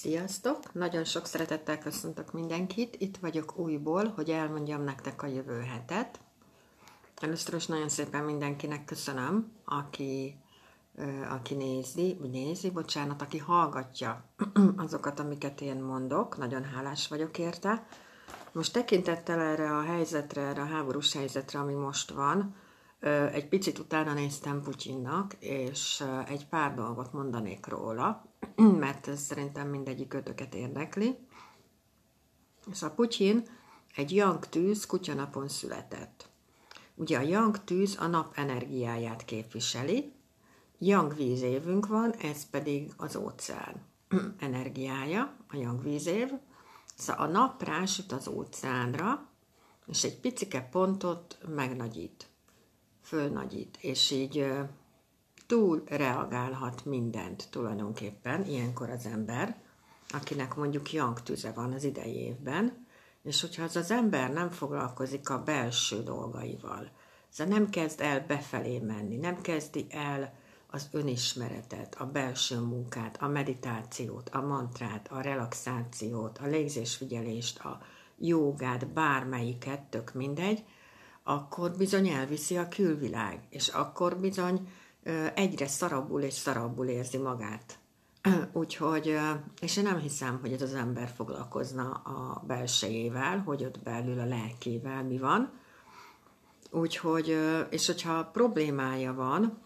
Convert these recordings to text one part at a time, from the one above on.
Sziasztok! Nagyon sok szeretettel köszöntök mindenkit. Itt vagyok újból, hogy elmondjam nektek a jövő hetet. Először is nagyon szépen mindenkinek köszönöm, aki, aki nézi, nézi, bocsánat, aki hallgatja azokat, amiket én mondok. Nagyon hálás vagyok érte. Most tekintettel erre a helyzetre, erre a háborús helyzetre, ami most van, egy picit utána néztem Putyinnak, és egy pár dolgot mondanék róla, mert ez szerintem mindegyik ötöket érdekli. Szóval Putyin egy Yang tűz kutyanapon született. Ugye a Yang tűz a nap energiáját képviseli, Yang vízévünk van, ez pedig az óceán energiája, a Yang vízév. Szóval a nap rásüt az óceánra, és egy picike pontot megnagyít fölnagyít, és így túl reagálhat mindent tulajdonképpen, ilyenkor az ember, akinek mondjuk yang tüze van az idei évben, és hogyha az az ember nem foglalkozik a belső dolgaival, szóval nem kezd el befelé menni, nem kezdi el az önismeretet, a belső munkát, a meditációt, a mantrát, a relaxációt, a légzésfigyelést, a jogát, bármelyiket, tök mindegy, akkor bizony elviszi a külvilág, és akkor bizony egyre szarabbul és szarabbul érzi magát. Úgyhogy, és én nem hiszem, hogy ez az ember foglalkozna a belsejével, hogy ott belül a lelkével mi van. Úgyhogy, és hogyha problémája van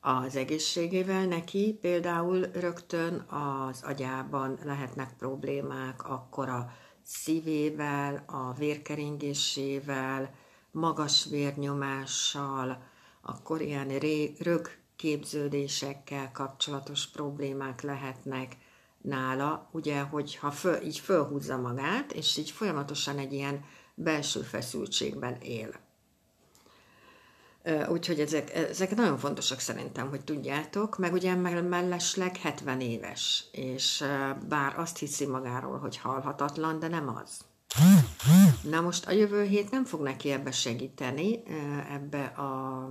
az egészségével neki, például rögtön az agyában lehetnek problémák, akkor a szívével, a vérkeringésével, magas vérnyomással, akkor ilyen rögképződésekkel kapcsolatos problémák lehetnek nála, ugye, hogyha föl, így fölhúzza magát, és így folyamatosan egy ilyen belső feszültségben él. Úgyhogy ezek, ezek nagyon fontosak szerintem, hogy tudjátok, meg ugye mellesleg 70 éves, és bár azt hiszi magáról, hogy halhatatlan, de nem az. Na most a jövő hét nem fog neki ebbe segíteni, ebbe a,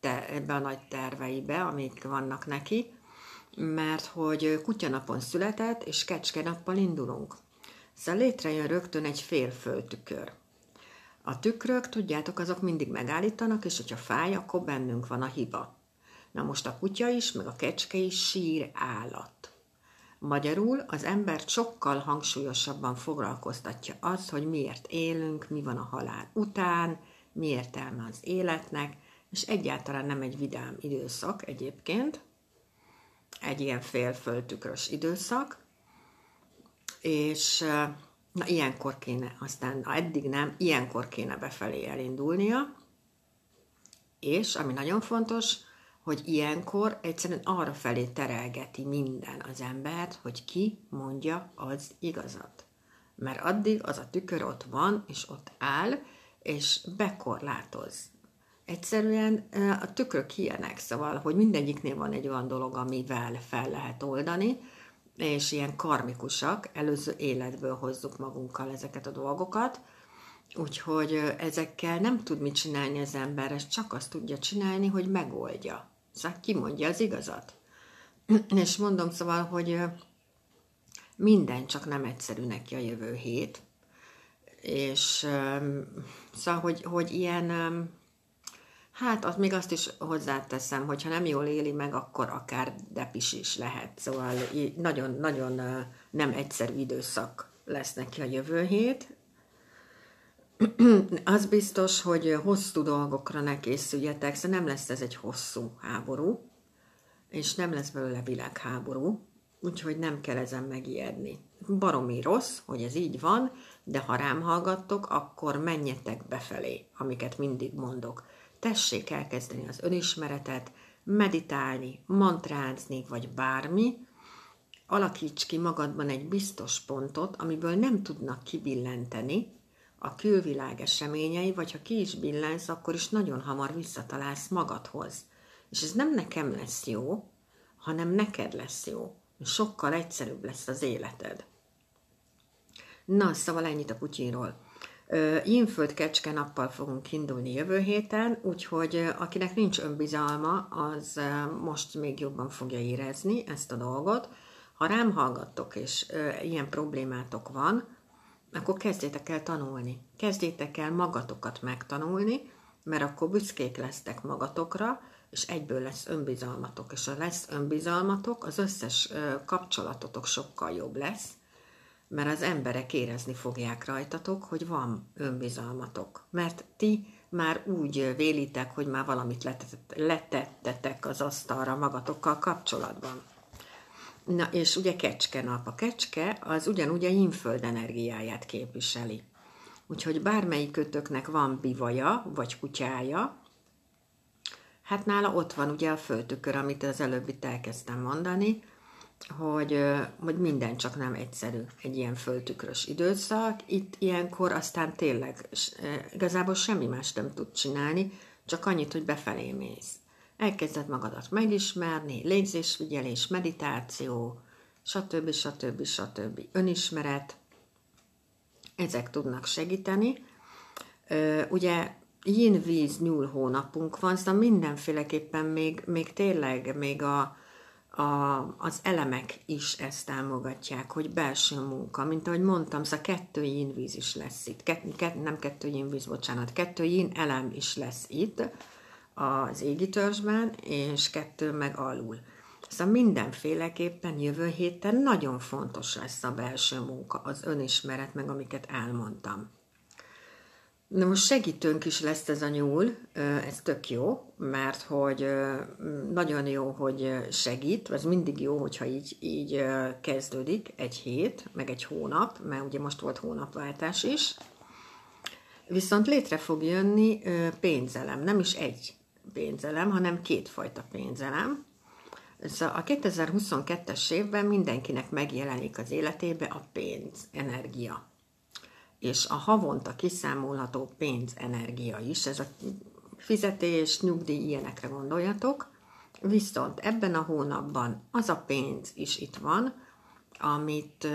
te, ebbe a nagy terveibe, amik vannak neki, mert hogy kutyanapon született, és kecske nappal indulunk. Szóval létrejön rögtön egy fél föltükör. A tükrök, tudjátok, azok mindig megállítanak, és hogyha fáj, akkor bennünk van a hiba. Na most a kutya is, meg a kecske is sír állat. Magyarul az ember sokkal hangsúlyosabban foglalkoztatja az, hogy miért élünk, mi van a halál után, mi értelme az életnek, és egyáltalán nem egy vidám időszak egyébként, egy ilyen félföltükrös időszak, és Na, ilyenkor kéne, aztán na, eddig nem, ilyenkor kéne befelé elindulnia, és ami nagyon fontos, hogy ilyenkor egyszerűen arra felé terelgeti minden az embert, hogy ki mondja az igazat. Mert addig az a tükör ott van, és ott áll, és bekorlátoz. Egyszerűen a tükrök ilyenek, szóval, hogy mindegyiknél van egy olyan dolog, amivel fel lehet oldani, és ilyen karmikusak, előző életből hozzuk magunkkal ezeket a dolgokat, úgyhogy ezekkel nem tud mit csinálni az ember, ez csak azt tudja csinálni, hogy megoldja. Szóval kimondja az igazat. És mondom szóval, hogy minden csak nem egyszerű neki a jövő hét, és szóval, hogy, hogy ilyen Hát az még azt is hozzáteszem, hogy ha nem jól éli meg, akkor akár depis is lehet. Szóval nagyon-nagyon nem egyszerű időszak lesz neki a jövő hét. Az biztos, hogy hosszú dolgokra ne készüljetek, szóval nem lesz ez egy hosszú háború, és nem lesz belőle világháború, úgyhogy nem kell ezen megijedni. Baromi rossz, hogy ez így van, de ha rám hallgattok, akkor menjetek befelé, amiket mindig mondok tessék elkezdeni az önismeretet, meditálni, mantrázni, vagy bármi, alakíts ki magadban egy biztos pontot, amiből nem tudnak kibillenteni a külvilág eseményei, vagy ha ki is billensz, akkor is nagyon hamar visszatalálsz magadhoz. És ez nem nekem lesz jó, hanem neked lesz jó. Sokkal egyszerűbb lesz az életed. Na, szóval ennyit a Putyinról. Inföld kecske nappal fogunk indulni jövő héten, úgyhogy akinek nincs önbizalma, az most még jobban fogja érezni ezt a dolgot. Ha rám hallgattok, és ilyen problémátok van, akkor kezdjétek el tanulni. Kezdjétek el magatokat megtanulni, mert akkor büszkék lesztek magatokra, és egyből lesz önbizalmatok. És ha lesz önbizalmatok, az összes kapcsolatotok sokkal jobb lesz, mert az emberek érezni fogják rajtatok, hogy van önbizalmatok. Mert ti már úgy vélitek, hogy már valamit letettetek az asztalra magatokkal kapcsolatban. Na, és ugye kecske nap. A kecske az ugyanúgy a inföld energiáját képviseli. Úgyhogy bármelyik kötöknek van bivaja, vagy kutyája, hát nála ott van ugye a földtükör, amit az előbb itt elkezdtem mondani, hogy, hogy minden csak nem egyszerű egy ilyen föltükrös időszak. Itt ilyenkor aztán tényleg igazából semmi más nem tud csinálni, csak annyit, hogy befelé mész. Elkezded magadat megismerni, légzésfigyelés, meditáció, stb. stb. stb. Önismeret, ezek tudnak segíteni. Ugye yin, víz, nyúl hónapunk van, szóval mindenféleképpen még, még tényleg még a, a, az elemek is ezt támogatják, hogy belső munka, mint ahogy mondtam, szóval kettő yin víz is lesz itt, Ket, nem kettő yin víz, bocsánat, kettő yin elem is lesz itt az égi törzsben, és kettő meg alul. Szóval mindenféleképpen jövő héten nagyon fontos lesz a belső munka, az önismeret, meg amiket elmondtam. Na most segítőnk is lesz ez a nyúl, ez tök jó, mert hogy nagyon jó, hogy segít, ez mindig jó, hogyha így, így kezdődik egy hét, meg egy hónap, mert ugye most volt hónapváltás is, viszont létre fog jönni pénzelem, nem is egy pénzelem, hanem kétfajta pénzelem. Szóval a 2022-es évben mindenkinek megjelenik az életébe a pénz, energia és a havonta kiszámolható pénzenergia is, ez a fizetés, nyugdíj, ilyenekre gondoljatok, viszont ebben a hónapban az a pénz is itt van, amit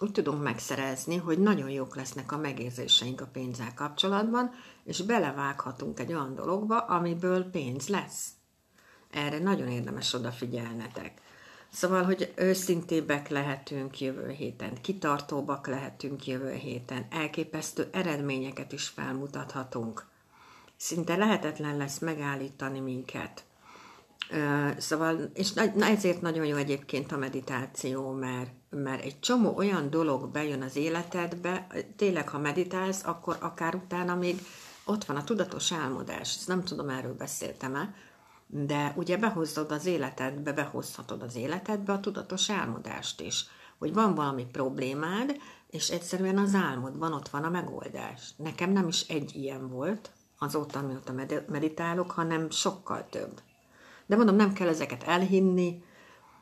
úgy tudunk megszerezni, hogy nagyon jók lesznek a megérzéseink a pénzzel kapcsolatban, és belevághatunk egy olyan dologba, amiből pénz lesz. Erre nagyon érdemes odafigyelnetek. Szóval, hogy őszintébbek lehetünk jövő héten, kitartóbbak lehetünk jövő héten, elképesztő eredményeket is felmutathatunk. Szinte lehetetlen lesz megállítani minket. Szóval, és na, ezért nagyon jó egyébként a meditáció, mert, mert egy csomó olyan dolog bejön az életedbe, tényleg, ha meditálsz, akkor akár utána még ott van a tudatos álmodás. Ezt nem tudom, erről beszéltem-e, de ugye behozod az életedbe, behozhatod az életedbe a tudatos álmodást is, hogy van valami problémád, és egyszerűen az álmodban ott van a megoldás. Nekem nem is egy ilyen volt, azóta, mióta meditálok, hanem sokkal több. De mondom, nem kell ezeket elhinni,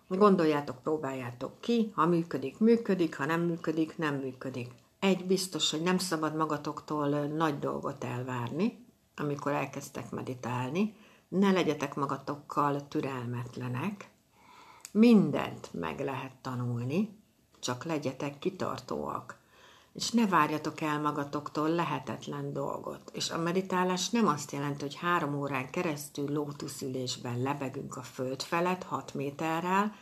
gondoljátok, próbáljátok ki, ha működik, működik, ha nem működik, nem működik. Egy biztos, hogy nem szabad magatoktól nagy dolgot elvárni, amikor elkezdtek meditálni, ne legyetek magatokkal türelmetlenek, mindent meg lehet tanulni, csak legyetek kitartóak, és ne várjatok el magatoktól lehetetlen dolgot. És a meditálás nem azt jelenti, hogy három órán keresztül lótuszülésben lebegünk a föld felett, hat méterrel,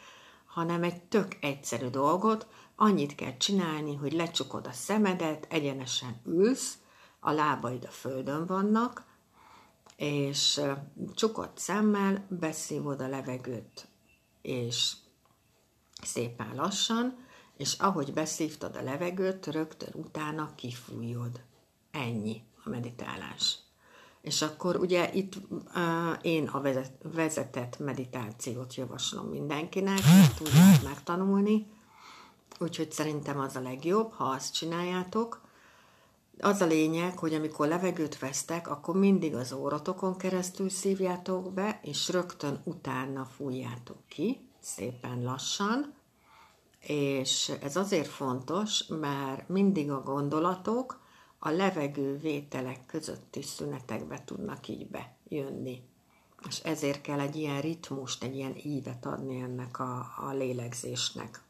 hanem egy tök egyszerű dolgot, annyit kell csinálni, hogy lecsukod a szemedet, egyenesen ülsz, a lábaid a földön vannak, és csukott szemmel beszívod a levegőt, és szépen lassan, és ahogy beszívtad a levegőt, rögtön utána kifújod. Ennyi a meditálás. És akkor ugye itt uh, én a vezetett meditációt javaslom mindenkinek, hogy tudják megtanulni, úgyhogy szerintem az a legjobb, ha azt csináljátok, az a lényeg, hogy amikor levegőt vesztek, akkor mindig az óratokon keresztül szívjátok be, és rögtön utána fújjátok ki, szépen lassan, és ez azért fontos, mert mindig a gondolatok a levegő vételek közötti szünetekbe tudnak így bejönni. És ezért kell egy ilyen ritmust, egy ilyen ívet adni ennek a, a lélegzésnek.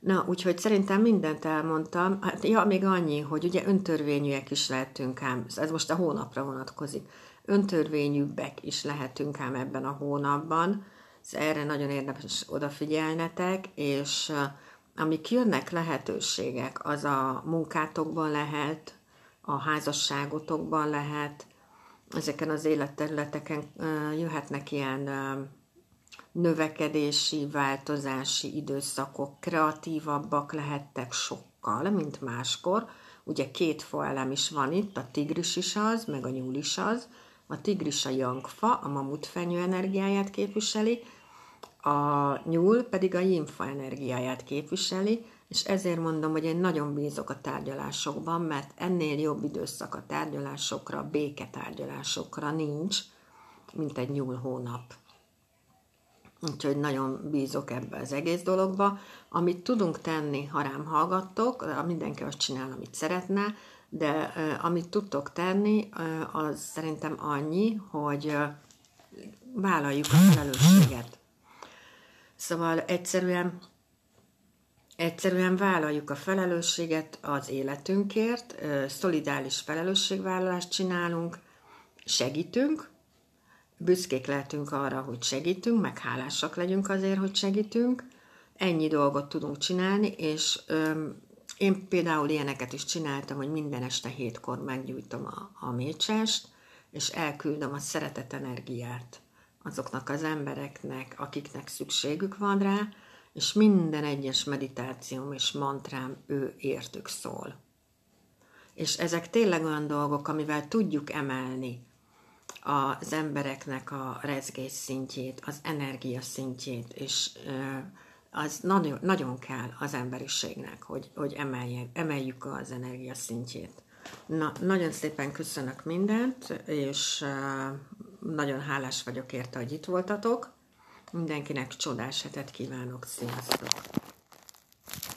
Na, úgyhogy szerintem mindent elmondtam. Hát, ja, még annyi, hogy ugye öntörvényűek is lehetünk ám, ez most a hónapra vonatkozik, öntörvényűbbek is lehetünk ám ebben a hónapban, erre nagyon érdemes odafigyelnetek, és amik jönnek lehetőségek, az a munkátokban lehet, a házasságotokban lehet, ezeken az életterületeken jöhetnek ilyen növekedési, változási időszakok, kreatívabbak lehettek sokkal, mint máskor. Ugye két faelem is van itt, a tigris is az, meg a nyúl is az. A tigris a jangfa, a mamutfenyő energiáját képviseli, a nyúl pedig a jimfa energiáját képviseli, és ezért mondom, hogy én nagyon bízok a tárgyalásokban, mert ennél jobb időszak a tárgyalásokra, béketárgyalásokra nincs, mint egy nyúl hónap. Úgyhogy nagyon bízok ebbe az egész dologba. Amit tudunk tenni, ha rám hallgattok, mindenki azt csinál, amit szeretne, de amit tudtok tenni, az szerintem annyi, hogy vállaljuk a felelősséget. Szóval egyszerűen Egyszerűen vállaljuk a felelősséget az életünkért, szolidális felelősségvállalást csinálunk, segítünk, büszkék lehetünk arra, hogy segítünk, meg hálásak legyünk azért, hogy segítünk, ennyi dolgot tudunk csinálni, és öm, én például ilyeneket is csináltam, hogy minden este hétkor meggyújtom a, a mécsest, és elküldöm a szeretet energiát azoknak az embereknek, akiknek szükségük van rá, és minden egyes meditációm és mantrám ő értük szól. És ezek tényleg olyan dolgok, amivel tudjuk emelni az embereknek a rezgés szintjét, az energia szintjét, és az nagyon, nagyon kell az emberiségnek, hogy, hogy emelje, emeljük az energia szintjét. Na, nagyon szépen köszönök mindent, és nagyon hálás vagyok érte, hogy itt voltatok. Mindenkinek csodás hetet kívánok. Sziasztok!